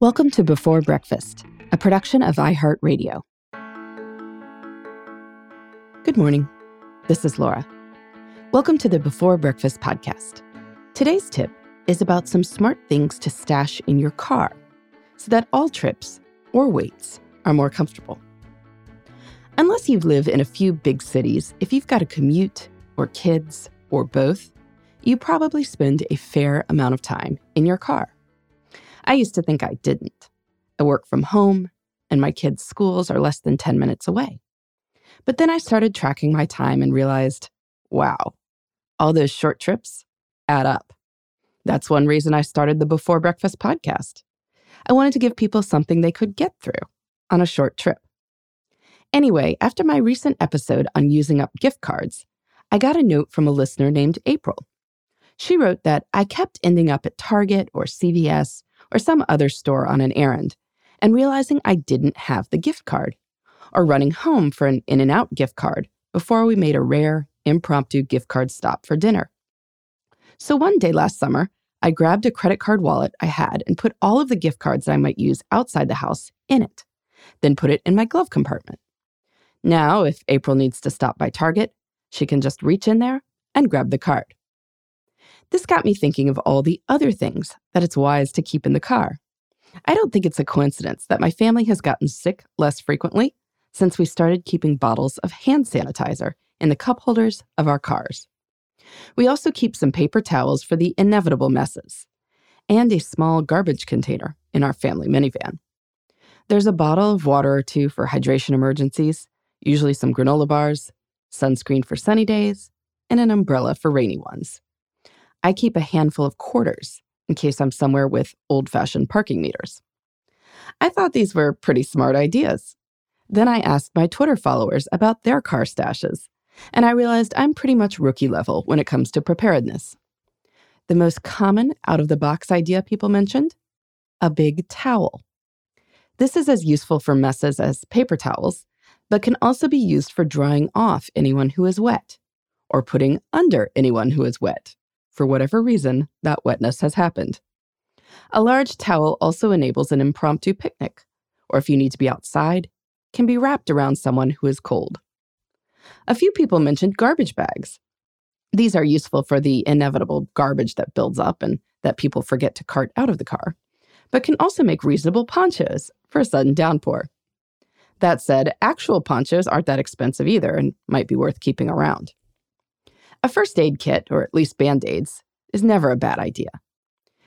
Welcome to Before Breakfast, a production of iHeartRadio. Good morning. This is Laura. Welcome to the Before Breakfast podcast. Today's tip is about some smart things to stash in your car so that all trips or waits are more comfortable. Unless you live in a few big cities, if you've got a commute or kids or both, you probably spend a fair amount of time in your car. I used to think I didn't. I work from home, and my kids' schools are less than 10 minutes away. But then I started tracking my time and realized wow, all those short trips add up. That's one reason I started the Before Breakfast podcast. I wanted to give people something they could get through on a short trip. Anyway, after my recent episode on using up gift cards, I got a note from a listener named April. She wrote that I kept ending up at Target or CVS or some other store on an errand and realizing I didn't have the gift card, or running home for an In N Out gift card before we made a rare, impromptu gift card stop for dinner. So one day last summer, I grabbed a credit card wallet I had and put all of the gift cards that I might use outside the house in it, then put it in my glove compartment. Now, if April needs to stop by Target, she can just reach in there and grab the card. This got me thinking of all the other things that it's wise to keep in the car. I don't think it's a coincidence that my family has gotten sick less frequently since we started keeping bottles of hand sanitizer in the cup holders of our cars. We also keep some paper towels for the inevitable messes and a small garbage container in our family minivan. There's a bottle of water or two for hydration emergencies, usually some granola bars, sunscreen for sunny days, and an umbrella for rainy ones. I keep a handful of quarters in case I'm somewhere with old fashioned parking meters. I thought these were pretty smart ideas. Then I asked my Twitter followers about their car stashes, and I realized I'm pretty much rookie level when it comes to preparedness. The most common out of the box idea people mentioned a big towel. This is as useful for messes as paper towels, but can also be used for drying off anyone who is wet or putting under anyone who is wet for whatever reason, that wetness has happened. A large towel also enables an impromptu picnic, or if you need to be outside, can be wrapped around someone who is cold. A few people mentioned garbage bags. These are useful for the inevitable garbage that builds up and that people forget to cart out of the car, but can also make reasonable ponchos for a sudden downpour. That said, actual ponchos aren't that expensive either and might be worth keeping around. A first aid kit, or at least band aids, is never a bad idea.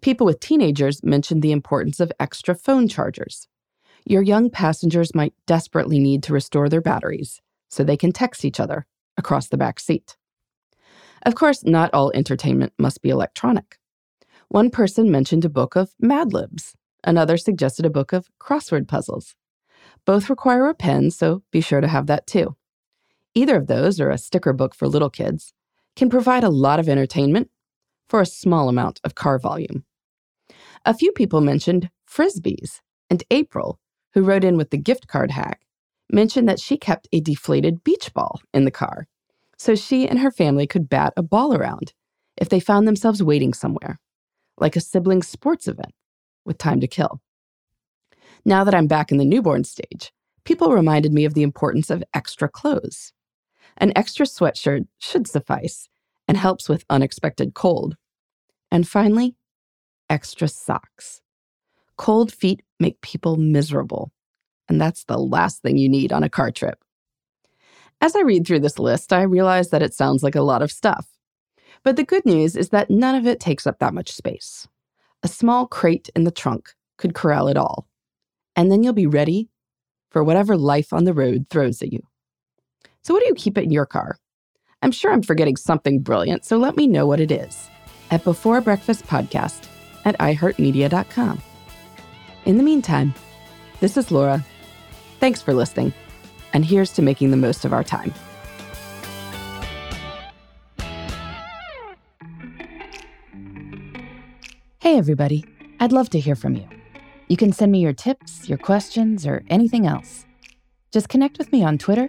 People with teenagers mentioned the importance of extra phone chargers. Your young passengers might desperately need to restore their batteries so they can text each other across the back seat. Of course, not all entertainment must be electronic. One person mentioned a book of Mad Libs, another suggested a book of crossword puzzles. Both require a pen, so be sure to have that too. Either of those, or a sticker book for little kids, can provide a lot of entertainment for a small amount of car volume. A few people mentioned frisbees, and April, who wrote in with the gift card hack, mentioned that she kept a deflated beach ball in the car so she and her family could bat a ball around if they found themselves waiting somewhere, like a sibling sports event with time to kill. Now that I'm back in the newborn stage, people reminded me of the importance of extra clothes. An extra sweatshirt should suffice and helps with unexpected cold. And finally, extra socks. Cold feet make people miserable, and that's the last thing you need on a car trip. As I read through this list, I realize that it sounds like a lot of stuff. But the good news is that none of it takes up that much space. A small crate in the trunk could corral it all. And then you'll be ready for whatever life on the road throws at you. So, what do you keep in your car? I'm sure I'm forgetting something brilliant, so let me know what it is at Before Breakfast Podcast at iHeartMedia.com. In the meantime, this is Laura. Thanks for listening, and here's to making the most of our time. Hey, everybody. I'd love to hear from you. You can send me your tips, your questions, or anything else. Just connect with me on Twitter